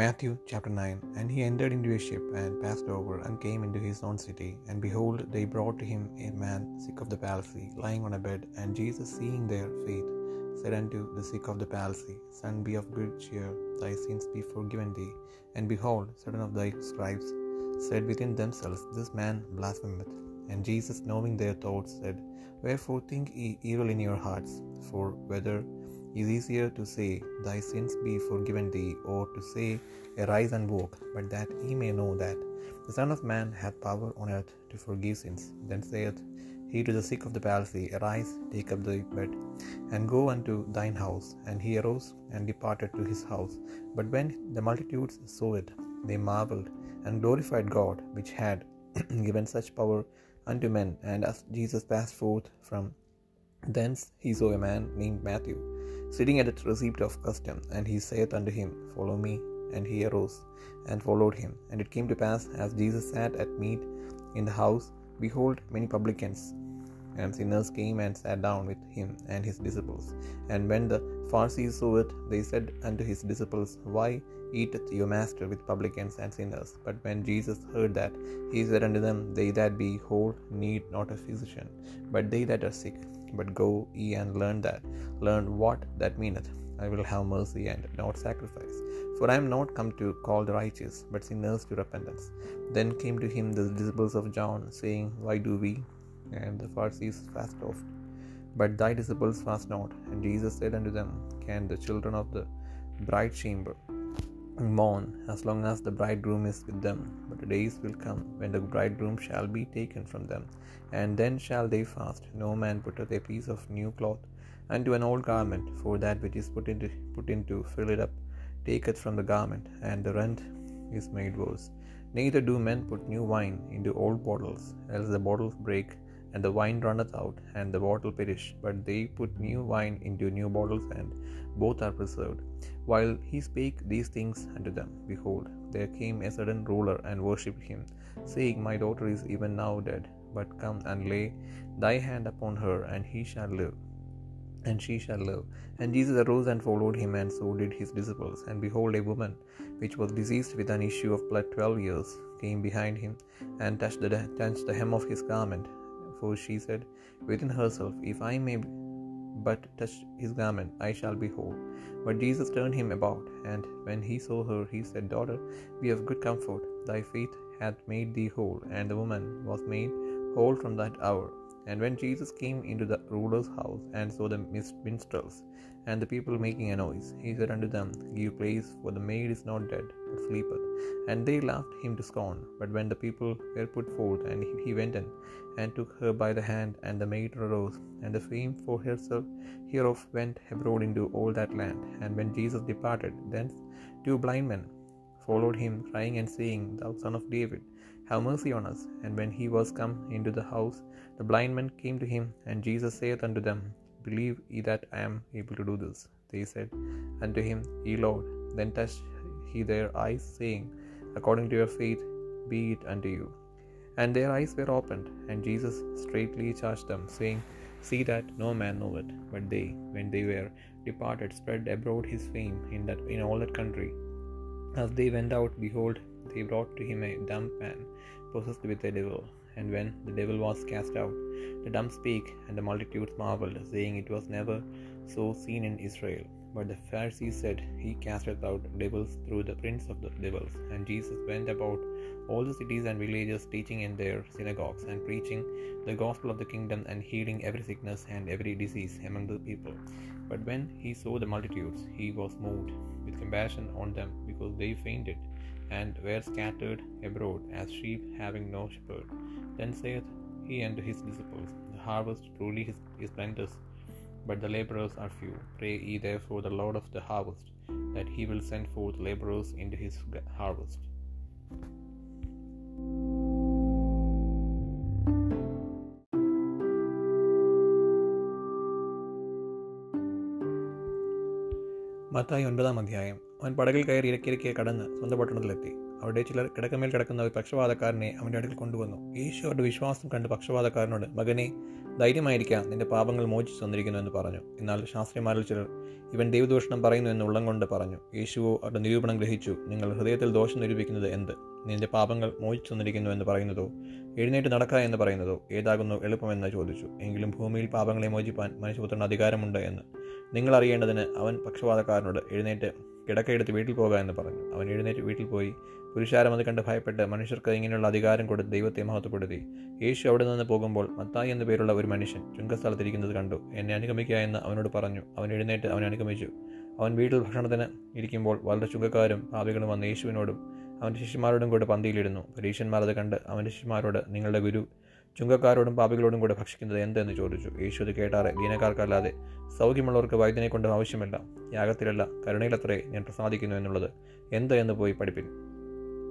Matthew chapter 9 And he entered into a ship and passed over and came into his own city. And behold, they brought to him a man sick of the palsy, lying on a bed. And Jesus, seeing their faith, said unto the sick of the palsy, Son, be of good cheer, thy sins be forgiven thee. And behold, certain of thy scribes said within themselves, This man blasphemeth. And Jesus, knowing their thoughts, said, Wherefore think ye evil in your hearts? For whether is easier to say, Thy sins be forgiven thee, or to say, Arise and walk, but that ye may know that the Son of Man hath power on earth to forgive sins. Then saith he to the sick of the palsy, Arise, take up thy bed, and go unto thine house. And he arose and departed to his house. But when the multitudes saw it, they marveled, and glorified God, which had given such power unto men. And as Jesus passed forth from thence, he saw a man named Matthew sitting at the receipt of custom, and he saith unto him, Follow me. And he arose and followed him. And it came to pass, as Jesus sat at meat in the house, behold, many publicans and sinners came and sat down with him and his disciples. And when the Pharisees saw it, they said unto his disciples, Why eateth your master with publicans and sinners? But when Jesus heard that, he said unto them, They that be whole need not a physician, but they that are sick. But go ye and learn that, learn what that meaneth. I will have mercy and not sacrifice. For I am not come to call the righteous, but sinners to repentance. Then came to him the disciples of John, saying, Why do we and the Pharisees fast oft, but thy disciples fast not? And Jesus said unto them, Can the children of the bride chamber mourn as long as the bridegroom is with them? But the days will come when the bridegroom shall be taken from them, and then shall they fast. No man putteth a piece of new cloth unto an old garment, for that which is put into, put into fill it up taketh from the garment, and the rent is made worse. Neither do men put new wine into old bottles, else the bottles break, and the wine runneth out, and the bottle perish. But they put new wine into new bottles, and both are preserved. While he spake these things unto them, behold, there came a sudden ruler and worshipped him, saying, My daughter is even now dead, but come and lay thy hand upon her, and he shall live and she shall live. And Jesus arose and followed him, and so did his disciples. And behold, a woman which was diseased with an issue of blood twelve years came behind him, and touched the, touched the hem of his garment. For she said within herself, If I may but touch his garment, I shall be whole. But Jesus turned him about, and when he saw her, he said, Daughter, be of good comfort, thy faith hath made thee whole. And the woman was made whole from that hour. And when Jesus came into the ruler's house and saw the minstrels and the people making a noise, he said unto them, Give place, for the maid is not dead, but sleepeth. And they laughed him to scorn. But when the people were put forth, and he went in, and took her by the hand, and the maid arose, and the fame for herself hereof went abroad into all that land. And when Jesus departed thence, two blind men followed him, crying and saying, Thou son of David, have mercy on us. And when he was come into the house, the blind men came to him, and Jesus saith unto them, Believe ye that I am able to do this? They said unto him, Ye Lord. Then touched he their eyes, saying, According to your faith be it unto you. And their eyes were opened, and Jesus straightly charged them, saying, See that no man know it. But they, when they were departed, spread abroad his fame in that in all that country. As they went out, behold, they brought to him a dumb man, possessed with a devil. And when the devil was cast out, the dumb spake, and the multitudes marveled, saying, It was never so seen in Israel. But the Pharisees said, He casteth out devils through the prince of the devils. And Jesus went about all the cities and villages, teaching in their synagogues, and preaching the gospel of the kingdom, and healing every sickness and every disease among the people. But when he saw the multitudes, he was moved with compassion on them, because they fainted and were scattered abroad as sheep having no shepherd. Then saith he unto his disciples, The harvest truly is plenteous, but the laborers are few. Pray ye therefore the Lord of the harvest, that he will send forth laborers into his harvest. Mathai ഒൻപതാം അധ്യായം. അവൻ പടകിൽ കയറി ഇരക്കിരക്കെ കടന്ന് സ്വന്തം പട്ടണത്തിലെത്തി. അവിടെ ചിലർ കിടക്കമേൽ കിടക്കുന്ന ഒരു പക്ഷപാതക്കാരനെ അവന്റെ അടുക്കൽ കൊണ്ടുവന്നു. യേശു അവരുടെ വിശ്വാസം കണ്ട് പക്ഷപാതക്കാരനോട് മകനെ ധൈര്യമായിരിക്കാം. നിന്റെ പാപങ്ങൾ മോചിച്ചു തന്നിരിക്കുന്നു എന്ന് പറഞ്ഞു. എന്നാൽ ശാസ്ത്രിമാരിൽ ചിലർ ഇവൻ ദൈവദൂഷണം പറയുന്നു എന്ന് ഉള്ളം കൊണ്ട് പറഞ്ഞു. യേശുവോ അവരുടെ നിരൂപണം ഗ്രഹിച്ചു. നിങ്ങൾ ഹൃദയത്തിൽ ദോഷം നിരൂപിക്കുന്നത് എന്ത്? നിന്റെ പാപങ്ങൾ മോചിച്ചു തന്നിരിക്കുന്നു എന്ന് പറയുന്നതോ? എഴുന്നേറ്റ് നടക്കുക എന്ന് പറയുന്നതോ? ഏതാകുന്നു എളുപ്പമെന്ന് ചോദിച്ചു. എങ്കിലും ഭൂമിയിൽ പാപങ്ങളെ മോചിപ്പാൻ മനുഷ്യപുത്രന് അധികാരമുണ്ട് എന്ന്. നിങ്ങൾ അറിയേണ്ടതിന് അവൻ പക്ഷപാതക്കാരനോട് എഴുന്നേറ്റ് കിടക്കയെടുത്ത് വീട്ടിൽ പോകുക എന്ന് പറഞ്ഞു. അവൻ എഴുന്നേറ്റ് വീട്ടിൽ പോയി. പുരുഷാരം അത് കണ്ട് ഭയപ്പെട്ട് മനുഷ്യർക്ക് ഇങ്ങനെയുള്ള അധികാരം കൊടുത്ത് ദൈവത്തെ മഹത്വപ്പെടുത്തി. യേശു അവിടെ നിന്ന് പോകുമ്പോൾ മത്തായി എന്ന പേരുള്ള ഒരു മനുഷ്യൻ ചുങ്കസ്ഥലത്തിരിക്കുന്നത് കണ്ടു. എന്നെ അനുഗമിക്കുക എന്ന് അവനോട് പറഞ്ഞു. അവൻ എഴുന്നേറ്റ് അവനെ അനുഗമിച്ചു. അവൻ വീട്ടിൽ ഭക്ഷണത്തിന് ഇരിക്കുമ്പോൾ വളരെ ചുങ്കക്കാരും പാപികളും വന്ന് യേശുവിനോടും അവന്റെ ശിഷ്യന്മാരോടും കൂടെ പന്തിയിലിരുന്നു പരീക്ഷന്മാർ അത് കണ്ട് അവന്റെ ശിഷ്യന്മാരോട് നിങ്ങളുടെ ഗുരു ചുങ്കക്കാരോടും പാപികളോടും കൂടെ ഭക്ഷിക്കുന്നത് എന്തെന്ന്? ചോദിച്ചു. യേശു അത് കേട്ടാറെ ദീനക്കാർക്കല്ലാതെ സൗഖ്യമുള്ളവർക്ക് വൈദ്യനെ കൊണ്ട് ആവശ്യമില്ല. യാഗത്തിലല്ല കരുണയിലത്രേ ഞാൻ പ്രസാദിക്കുന്നു എന്നുള്ളത്. എന്ത് എന്ന് പോയി പഠിപ്പിൻ.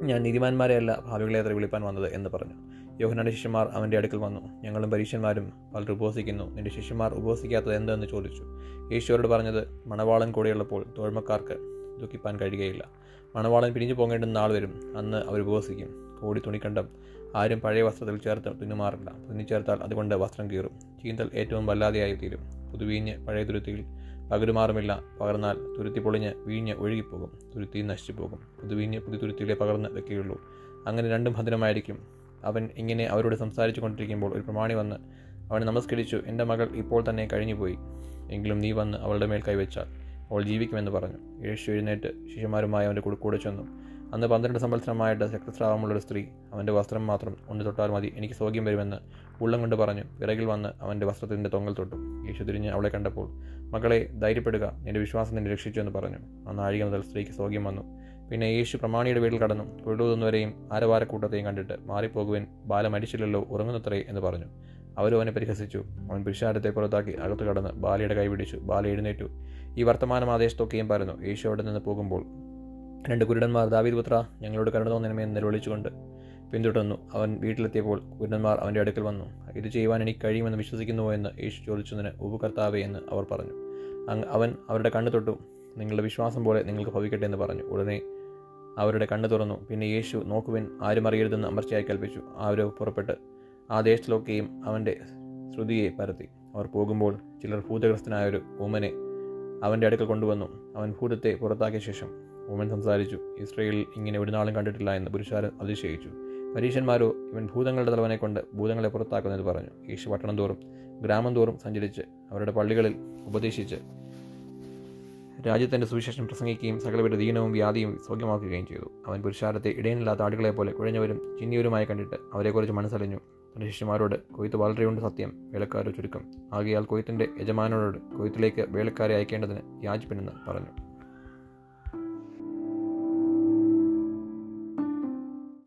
ഞാൻ നീതിമാന്മാരെയല്ല ഭാവികളെ അത്ര വിളിപ്പാൻ വന്നത് എന്ന് പറഞ്ഞു. യോഹനാന്റെ ശിഷ്യന്മാർ അവന്റെ അടുക്കൽ വന്നു. ഞങ്ങളും പരീക്ഷന്മാരും പലർ ഉപവസിക്കുന്നു. നിന്റെ ശിഷ്യന്മാർ ഉപവസിക്കാത്തത് എന്തെന്ന്? ചോദിച്ചു. യേശുവരോട് പറഞ്ഞത് മണവാളം കൂടെയുള്ളപ്പോൾ തോഴ്മക്കാർക്ക് ദുഃഖിപ്പാൻ കഴിയുകയില്ല. മണവാളൻ പിരിഞ്ഞു പോകേണ്ടുന്ന നാൾ വരും. അന്ന് അവർ ഉപവസിക്കും. കോടി തുണിക്കണ്ടം ആരും പഴയ വസ്ത്രത്തിൽ ചേർത്ത് തുന്നുമാറില്ല. തുന്നിച്ചേർത്താൽ അതുകൊണ്ട് വസ്ത്രം കീറും. ചീന്തൽ ഏറ്റവും വല്ലാതെയായി തീരും. പുതുവീഞ്ഞ് പഴയ തുരുത്തിയിൽ പകരുമാറുമില്ല. പകർന്നാൽ തുരുത്തി പൊളിഞ്ഞ് വീഞ്ഞ് ഒഴുകിപ്പോകും. തുരുത്തി നശിച്ചു പോകും പുതുവീഞ്ഞ് പുതു തുരുത്തിയിലെ പകർന്ന് വെക്കുകയുള്ളൂ. അങ്ങനെ രണ്ടും ഭദ്രമായിരിക്കും. അവൻ ഇങ്ങനെ അവരോട് സംസാരിച്ചു കൊണ്ടിരിക്കുമ്പോൾ ഒരു പ്രമാണി വന്ന് അവനെ നമസ്കരിച്ചു. എന്റെ മകൾ ഇപ്പോൾ തന്നെ കഴിഞ്ഞുപോയി. എങ്കിലും നീ വന്ന് അവളുടെ മേൽ കൈവച്ചാൽ. അവൾ ജീവിക്കുമെന്ന് പറഞ്ഞു. യേശു എഴുന്നേറ്റ് ശിഷ്യന്മാരുമായി അവന്റെ കൂടെ കൂടെ ചെന്നു. അന്ന് പന്ത്രണ്ട് സംവത്സരമായിട്ട് രക്തസ്രാവമുള്ളൊരു സ്ത്രീ അവന്റെ വസ്ത്രം മാത്രം ഒന്ന് തൊട്ടാൽ മതി എനിക്ക് സൗഖ്യം വരുമെന്ന് ഉള്ളം കൊണ്ട് പറഞ്ഞു. പിറകിൽ വന്ന് അവന്റെ വസ്ത്രത്തിന്റെ തൊങ്ങൽ തൊട്ടു. യേശു തിരിഞ്ഞ് അവളെ കണ്ടപ്പോൾ മകളെ ധൈര്യപ്പെടുക. നിന്റെ വിശ്വാസം നിന്നെ രക്ഷിച്ചു എന്ന് പറഞ്ഞു. ആ നാഴിക മുതൽ സ്ത്രീക്ക് സൗഖ്യം വന്നു. പിന്നെ യേശു പ്രമാണിയുടെ വീട്ടിൽ കടന്നു. തൊഴുതുന്നവരെയും ആരവാരക്കൂട്ടത്തെയും കണ്ടിട്ട് മാറിപ്പോകുവാൻ. ബാല മരിച്ചില്ലല്ലോ ഉറങ്ങുന്നത്രേ എന്ന് പറഞ്ഞു. അവരും അവനെ പരിഹസിച്ചു. അവൻ പുരുഷാരത്തെ പുറത്താക്കി അകത്ത് കടന്ന് ബാലയുടെ കൈ പിടിച്ചു. ബാല എഴുന്നേറ്റു. ഈ വർത്തമാനം ആദേശത്തൊക്കെയും പറഞ്ഞു യേശു അവിടെ നിന്ന് പോകുമ്പോൾ രണ്ട് കുരുടന്മാർ ദാവീദ് പുത്ര ഞങ്ങളോട് കരുണ തോന്നണമേ നിലവിളിച്ചുകൊണ്ട് പിന്തുടർന്നു. അവൻ വീട്ടിലെത്തിയപ്പോൾ കുരുടന്മാർ അവന്റെ അടുക്കൽ വന്നു. ഇത് ചെയ്യുവാൻ എനിക്ക് കഴിയുമെന്ന് വിശ്വസിക്കുന്നുവോ എന്ന് യേശു ചോദിച്ചതിന് ഉപകർത്താവേ എന്ന് അവർ പറഞ്ഞു. അവൻ അവരുടെ കണ്ണു തൊട്ടു. നിങ്ങളുടെ വിശ്വാസം പോലെ നിങ്ങൾക്ക് ഭവിക്കട്ടെ എന്ന് പറഞ്ഞു. ഉടനെ അവരുടെ കണ്ണു തുറന്നു. പിന്നെ യേശു നോക്കുവിൻ ആരും അറിയരുതെന്ന് അമർച്ചയായി കൽപ്പിച്ചു. ആരോ പുറപ്പെട്ട് ആ ദേശത്തിലൊക്കെയും അവന്റെ ശ്രുതിയെ പരത്തി. അവർ പോകുമ്പോൾ ചിലർ ഭൂതഗ്രസ്തനായൊരു ഊമനെ അവന്റെ അടുക്കൽ കൊണ്ടുവന്നു. അവൻ ഭൂതത്തെ പുറത്താക്കിയ ശേഷം ഊമൻ സംസാരിച്ചു ഇസ്രയേലിൽ ഇങ്ങനെ ഒരു നാളും കണ്ടിട്ടില്ല എന്ന് പുരുഷാരൻ അതിശയിച്ചു. പരീക്ഷന്മാരോ ഇവൻ ഭൂതങ്ങളുടെ തലവനെ കൊണ്ട് ഭൂതങ്ങളെ പുറത്താക്കുന്നത് പറഞ്ഞു. യേശു പട്ടണം തോറും ഗ്രാമം തോറും സഞ്ചരിച്ച് അവരുടെ പള്ളികളിൽ ഉപദേശിച്ച് രാജ്യത്തിന്റെ സുവിശേഷം പ്രസംഗിക്കുകയും സകലവരുടെ ദീനവും വ്യാധിയും സൗഖ്യമാക്കുകയും ചെയ്തു. അവൻ പുരുഷാരത്തെ ഇടയനില്ലാത്ത ആടുകളെ പോലെ കുഴഞ്ഞവരും ചിന്നിയവരുമായി കണ്ടിട്ട് അവരെക്കുറിച്ച് മനസ്സലിഞ്ഞു. തന്റെ ശിഷ്യന്മാരോട് കൊയ്ത്ത് വളരെയുണ്ട് സത്യം. വേലക്കാരോ ചുരുക്കം. ആകെയാൽ കൊയ്ത്തിന്റെ യജമാനോട് കൊയ്ത്തിലേക്ക് വേലക്കാരെ അയക്കേണ്ടതിന് യാചിപ്പിനെന്ന് പറഞ്ഞു.